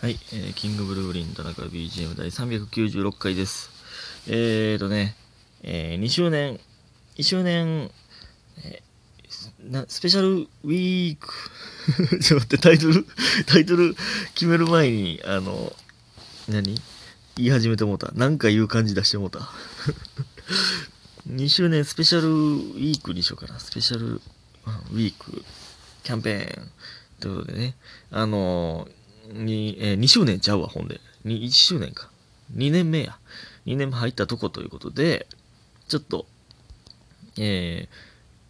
はい、えーキングブルーリン田中 BGM 第396回です。えーとね、えー2周年、1周年、えーなスペシャルウィーク、ちょっと待って、タイトル、タイトル決める前に、あの、何？言い始めてもうた。なんか言う感じ出してもうた。2周年スペシャルウィークにしようかな。スペシャルウィークキャンペーンということでね、あのに、え2周年ちゃうわ、ほんで。1周年か。2年目や。2年目入ったとこということで、ちょっと、え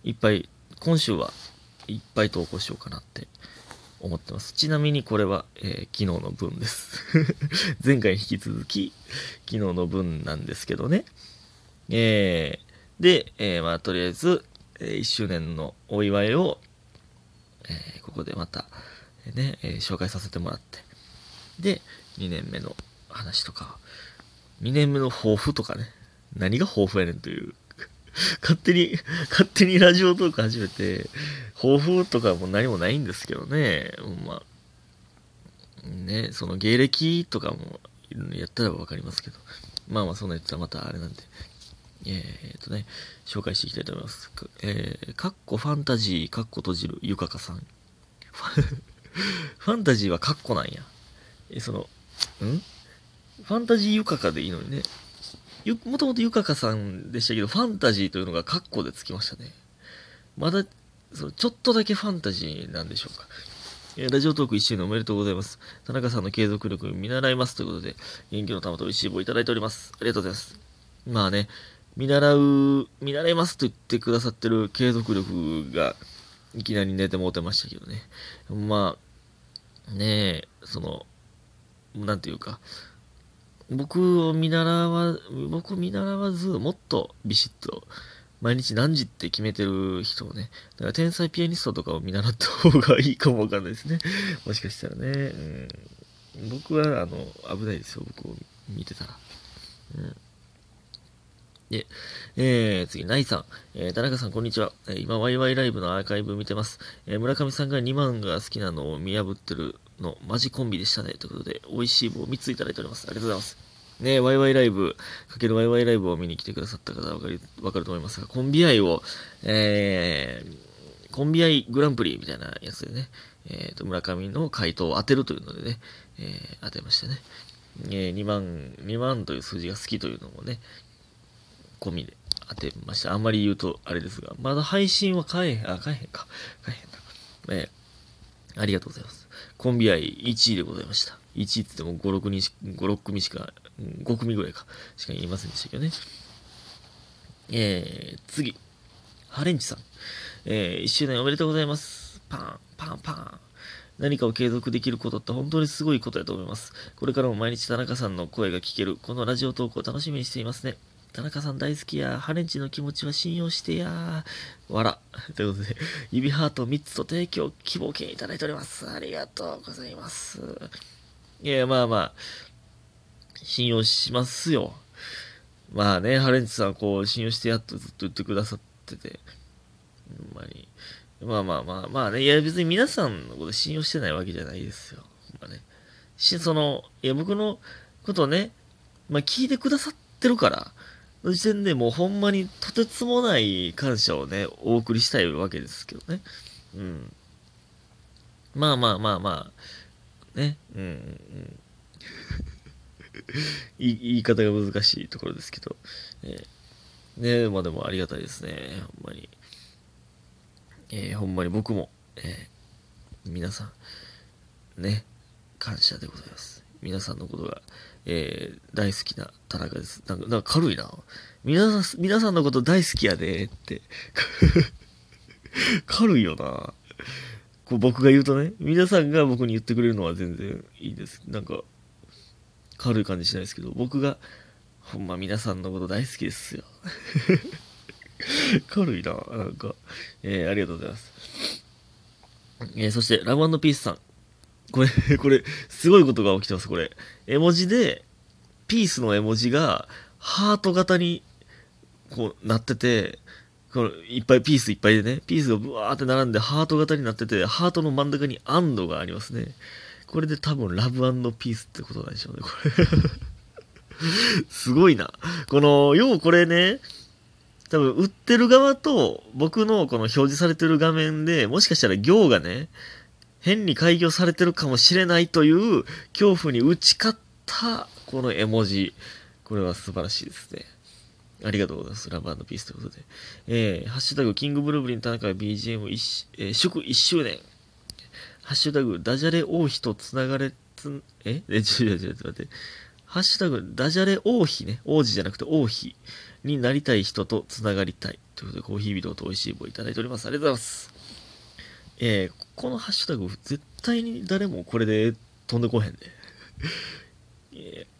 ー、いっぱい、今週はいっぱい投稿しようかなって思ってます。ちなみにこれは、えー昨日の分です。前回引き続き、昨日の分なんですけどね。えー、で、えーまあ、とりあえず、え1周年のお祝いを、えーここでまた、ね、えー紹介させてもらって。で、2年目の話とか、2年目の抱負とかね、何が抱負やねんという、勝手に、勝手にラジオトーク始めて、抱負とかも何もないんですけどね、ま、ね、その芸歴とかもやったらわかりますけど、まあまあそんな言ったらまたあれなんで、えー、っとね、紹介していきたいと思います。えー、かっこファンタジー、かっこ閉じる、ゆかかさん。ファンタジーはカッコなんや。え、その、ん？ファンタジーゆかかでいいのにね。もともとゆかかさんでしたけど、ファンタジーというのがカッコでつきましたね。まだ、そのちょっとだけファンタジーなんでしょうか。えラジオトーク1周年おめでとうございます。田中さんの継続力見習いますということで、元気の玉と美味しい棒いただいております。ありがとうございます。まあね、見習う、見習いますと言ってくださってる継続力が、いきなり寝てもうてましたけどね。まあ、ねえ、その、なんていうか、僕を見習わ、僕を見習わず、もっとビシッと、毎日何時って決めてる人をね、だから天才ピアニストとかを見習った方がいいかもわかんないですね。もしかしたらね。うん、僕は、あの、危ないですよ、僕を見てたら。うんで、えー、次、ナイさん。えー、田中さん、こんにちは。えー今、ワイワイライブのアーカイブ見てます。えー村上さんが2万が好きなのを見破ってるの、マジコンビでしたね。ということで、美味しい棒を3ついただいております。ありがとうございます。ねワイワイライブ、かけるワイワイライブを見に来てくださった方はわかり、わかると思いますが、コンビ愛を、えー、コンビ愛グランプリみたいなやつでね、えーと、村上の回答を当てるというのでね、えー当てましてね。えー2万、2万という数字が好きというのもね、込みで当てました。あんまり言うとあれですが、まだ配信は買えへん、あ、買えへんか。買えへんな。ええありがとうございます。コンビ愛1位でございました。1位って言っても5、6人し、5、6組しか、5組ぐらいか、しか言いませんでしたけどね。えー、次。ハレンチさん。えー、1周年おめでとうございます。パン、パン、パン。何かを継続できることって本当にすごいことだと思います。これからも毎日田中さんの声が聞ける、このラジオトークを楽しみにしていますね。田中さん大好きや、ハレンチの気持ちは信用してや、わら。ということで、指ハート3つと提供希望券いただいております。ありがとうございます。いや、まあまあ、信用しますよ。まあね、ハレンチさん、こう、信用してやっとずっと言ってくださってて、ほんまに。まあまあまあまあね、いや別に皆さんのこと信用してないわけじゃないですよ。ほんまね。し、その、いや僕のことをね、まあ聞いてくださってるから、の時点でもうほんまにとてつもない感謝をね、お送りしたいわけですけどね。うん。まあまあまあまあ、ね、うん、うん。言い方が難しいところですけど、えーねまあでもありがたいですね、ほんまに。えーほんまに僕も、えー皆さん、ね、感謝でございます。皆さんのことが、えー大好きな田中です。なんか、なんか軽いな。皆さん、皆さんのこと大好きやでって。軽いよな。こう僕が言うとね、皆さんが僕に言ってくれるのは全然いいです。なんか、軽い感じしないですけど、僕が、ほんま皆さんのこと大好きですよ。軽いな、なんか。えーありがとうございます。えーそして、ラブピースさん。これ、これ、すごいことが起きてます、これ。絵文字で、ピースの絵文字が、ハート型に、こう、なってて、このいっぱい、ピースいっぱいでね、ピースがブワーって並んでハート型になってて、ハートの真ん中に安堵がありますね。これで多分ラブピースってことなんでしょうね、これ すごいな。この、ようこれね、多分売ってる側と僕のこの表示されてる画面でもしかしたら行がね、変に開業されてるかもしれないという恐怖に打ち勝ったこの絵文字。これは素晴らしいですね。ありがとうございます。ラブピースということで。えー、ハッシュタグ、キングブルーブリン田中 BGM、えー、祝1周年。ハッシュタグ、ダジャレ王妃とつながれつ、え？え、ちょ、ちょ、ちょ、待って。ハッシュタグ、ダジャレ王妃ね。王子じゃなくて王妃になりたい人とつながりたい。ということで、コーヒービドと美味しい棒いただいております。ありがとうございます。えー、このハッシュタグ、絶対に誰もこれで飛んでこへんで、ね。えー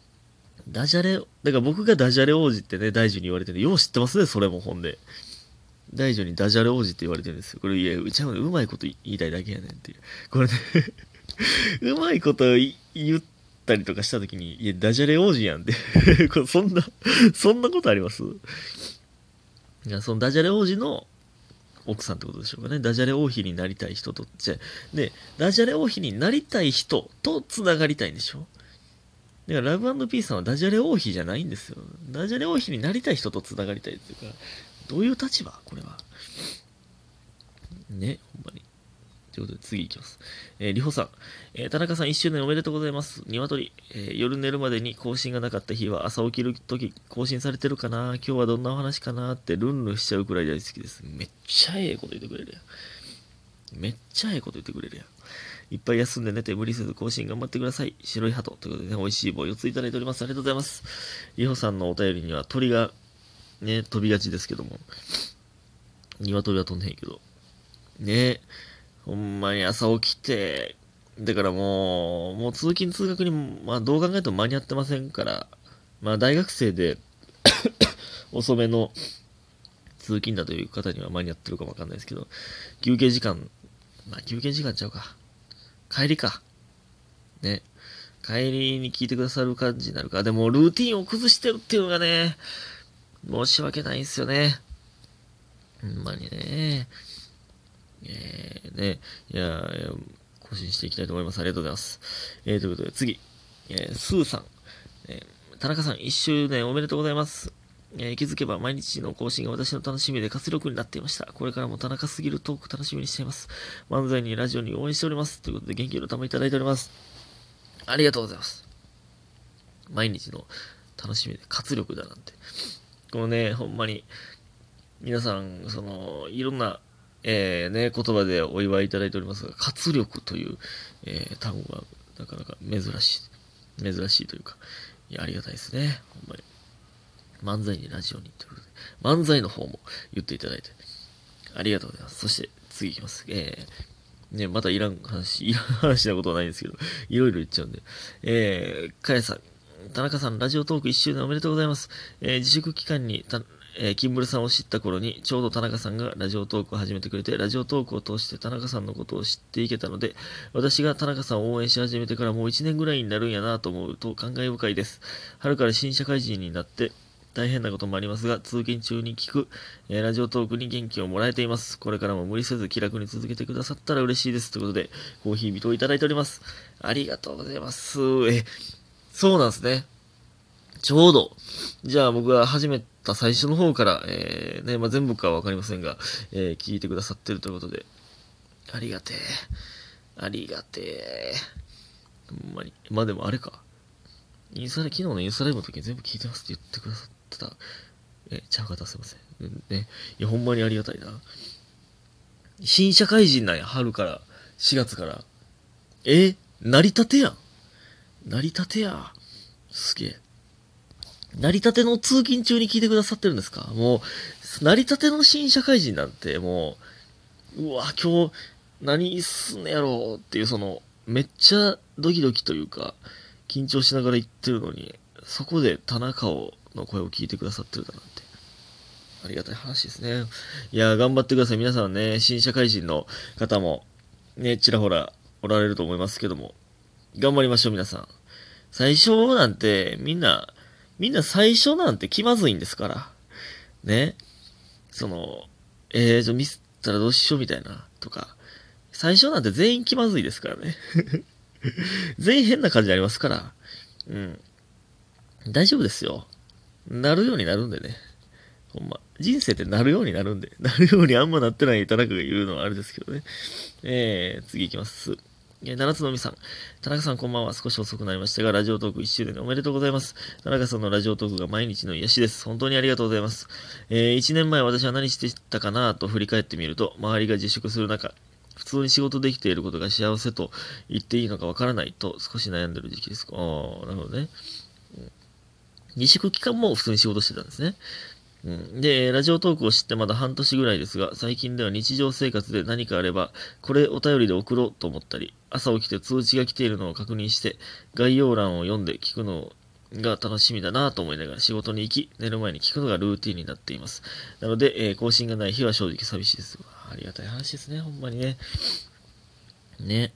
ダジャレ、だから僕がダジャレ王子ってね、大樹に言われてるよう知ってますね、それもほんで。大樹にダジャレ王子って言われてるんですよ。これ、いや、うちはうまいこと言いたいだけやねんっていう。これね うまいこと言ったりとかした時に、いや、ダジャレ王子やんって そんなそんなことあります？いや、そのダジャレ王子の奥さんってことでしょうかね。ダジャレ王妃になりたい人と、じゃで、ダジャレ王妃になりたい人と繋がりたいんでしょだからラブピースさんはダジャレ王妃じゃないんですよ。ダジャレ王妃になりたい人と繋がりたいっていうか、どういう立場？これは。ね、ほんまに。ということで次行きます。えー、りほさん、えー、田中さん1周年おめでとうございます。鶏、えー、夜寝るまでに更新がなかった日は朝起きるとき更新されてるかな？今日はどんなお話かなってルンルンしちゃうくらい大好きです。めっちゃええこと言ってくれるやん。めっちゃええこと言ってくれるやん。いっぱい休んで寝て無理せず更新頑張ってください。白い鳩ということでね、美味しい棒4ついただいております。ありがとうございます。りほさんのお便りには鳥がね、飛びがちですけども。鶏は飛んでへんけど。ねえ、ほんまに朝起きて、だからもう、もう通勤通学に、まあどう考えても間に合ってませんから、まあ大学生で 遅めの通勤だという方には間に合ってるかもわかんないですけど、休憩時間、まあ休憩時間ちゃうか。帰りか。ね。帰りに聞いてくださる感じになるか。でも、ルーティンを崩してるっていうのがね、申し訳ないんすよね。ほんまにね。えー、ね。いや、更新していきたいと思います。ありがとうございます。えー、ということで、次。えー、スーさん。えー、田中さん、1周年おめでとうございます。えー、気づけば毎日の更新が私の楽しみで活力になっていました。これからも田中すぎるトーク楽しみにしています。漫才にラジオに応援しております。ということで元気の玉いただいております。ありがとうございます。毎日の楽しみで活力だなんて。このね、ほんまに、皆さん、その、いろんな、えー、ね、言葉でお祝いいただいておりますが、活力という、えー、単語がなかなか珍しい、珍しいというか、いや、ありがたいですね。ほんまに。漫才にラジオにということで、漫才の方も言っていただいて、ありがとうございます。そして、次いきます。えー、ね、またいらん話、いらん話なことはないんですけど、いろいろ言っちゃうんで、えー、かやさん、田中さん、ラジオトーク1周年おめでとうございます。えー、自粛期間に、えー、キンブルさんを知った頃に、ちょうど田中さんがラジオトークを始めてくれて、ラジオトークを通して田中さんのことを知っていけたので、私が田中さんを応援し始めてからもう1年ぐらいになるんやなと思うと感慨深いです。春から新社会人になって、大変なこともありますが、通勤中に聞く、えー、ラジオトークに元気をもらえています。これからも無理せず気楽に続けてくださったら嬉しいです。ということで、コーヒー人をいただいております。ありがとうございます。え、そうなんですね。ちょうど、じゃあ僕が始めた最初の方から、えー、ね、まあ、全部かわかりませんが、えー、聞いてくださってるということで、ありがてえ。ありがてえ。ほんまに。まあでもあれか。インスタ昨日のインスタライブの時全部聞いてますって言ってくださってた。え、ちゃう方すいません。ね。いや、ほんまにありがたいな。新社会人なんや、春から、4月から。え成り立てやん。成り立てや。すげえ。成り立ての通勤中に聞いてくださってるんですか？もう、成り立ての新社会人なんてもう、うわ、今日何すんねやろうっていうその、めっちゃドキドキというか、緊張しながら言ってるのに、そこで田中をの声を聞いてくださってるだなんて。ありがたい話ですね。いや、頑張ってください。皆さんね、新社会人の方も、ね、ちらほらおられると思いますけども、頑張りましょう、皆さん。最初なんて、みんな、みんな最初なんて気まずいんですから。ね。その、えー、じゃミスったらどうしようみたいな、とか。最初なんて全員気まずいですからね。全員変な感じありますから。うん。大丈夫ですよ。なるようになるんでね。ほんま。人生ってなるようになるんで。なるようにあんまなってない田中が言うのはあれですけどね。えー、次行きます。え七つのみさん。田中さんこんばんは。少し遅くなりましたが、ラジオトーク1周年おめでとうございます。田中さんのラジオトークが毎日の癒しです。本当にありがとうございます。えー、1年前私は何してたかなと振り返ってみると、周りが自粛する中、普通に仕事できていることが幸せと言っていいのかわからないと少し悩んでる時期です。ああ、なるほどね。自粛期間も普通に仕事してたんですね。うん、で、ラジオトークを知ってまだ半年ぐらいですが、最近では日常生活で何かあれば、これお便りで送ろうと思ったり、朝起きて通知が来ているのを確認して、概要欄を読んで聞くのが楽しみだなと思いながら仕事に行き、寝る前に聞くのがルーティンになっています。なので、えー、更新がない日は正直寂しいです。ありがたい話ですね、ほんまにね。ね。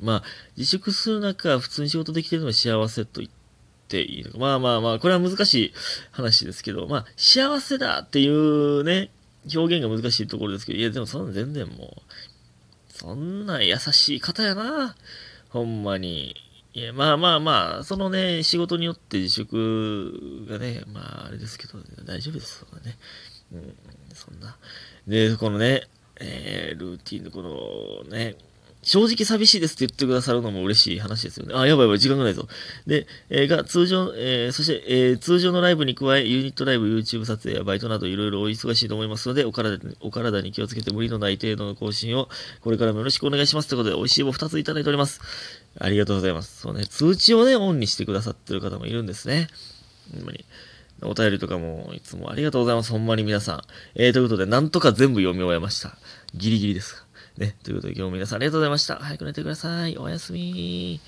まあ、自粛する中、普通に仕事できてるのは幸せと言っていいのか。まあまあまあ、これは難しい話ですけど、まあ、幸せだっていうね、表現が難しいところですけど、いや、でもそんな全然もう、そんな優しい方やな。ほんまに。いや、まあまあまあ、そのね、仕事によって自粛がね、まああれですけど、大丈夫です、そんなね。うん、そんな。で、このね、えー、ルーティンのこのね、正直寂しいですって言ってくださるのも嬉しい話ですよね。あ、やばいやばい、時間がないぞ。で、えー、が、通常、えー、そして、えー、通常のライブに加え、ユニットライブ、YouTube 撮影やバイトなどいろいろお忙しいと思いますので、お体お体に気をつけて無理のない程度の更新を、これからもよろしくお願いします。ということで、美味しい棒2ついただいております。ありがとうございます。そうね、通知をね、オンにしてくださってる方もいるんですね。ほんまに。お便りとかもいつもありがとうございます。ほんまに皆さん。えー、ということで、なんとか全部読み終えました。ギリギリです。ね、ということで今日も皆さんありがとうございました。早く寝てください。おやすみ。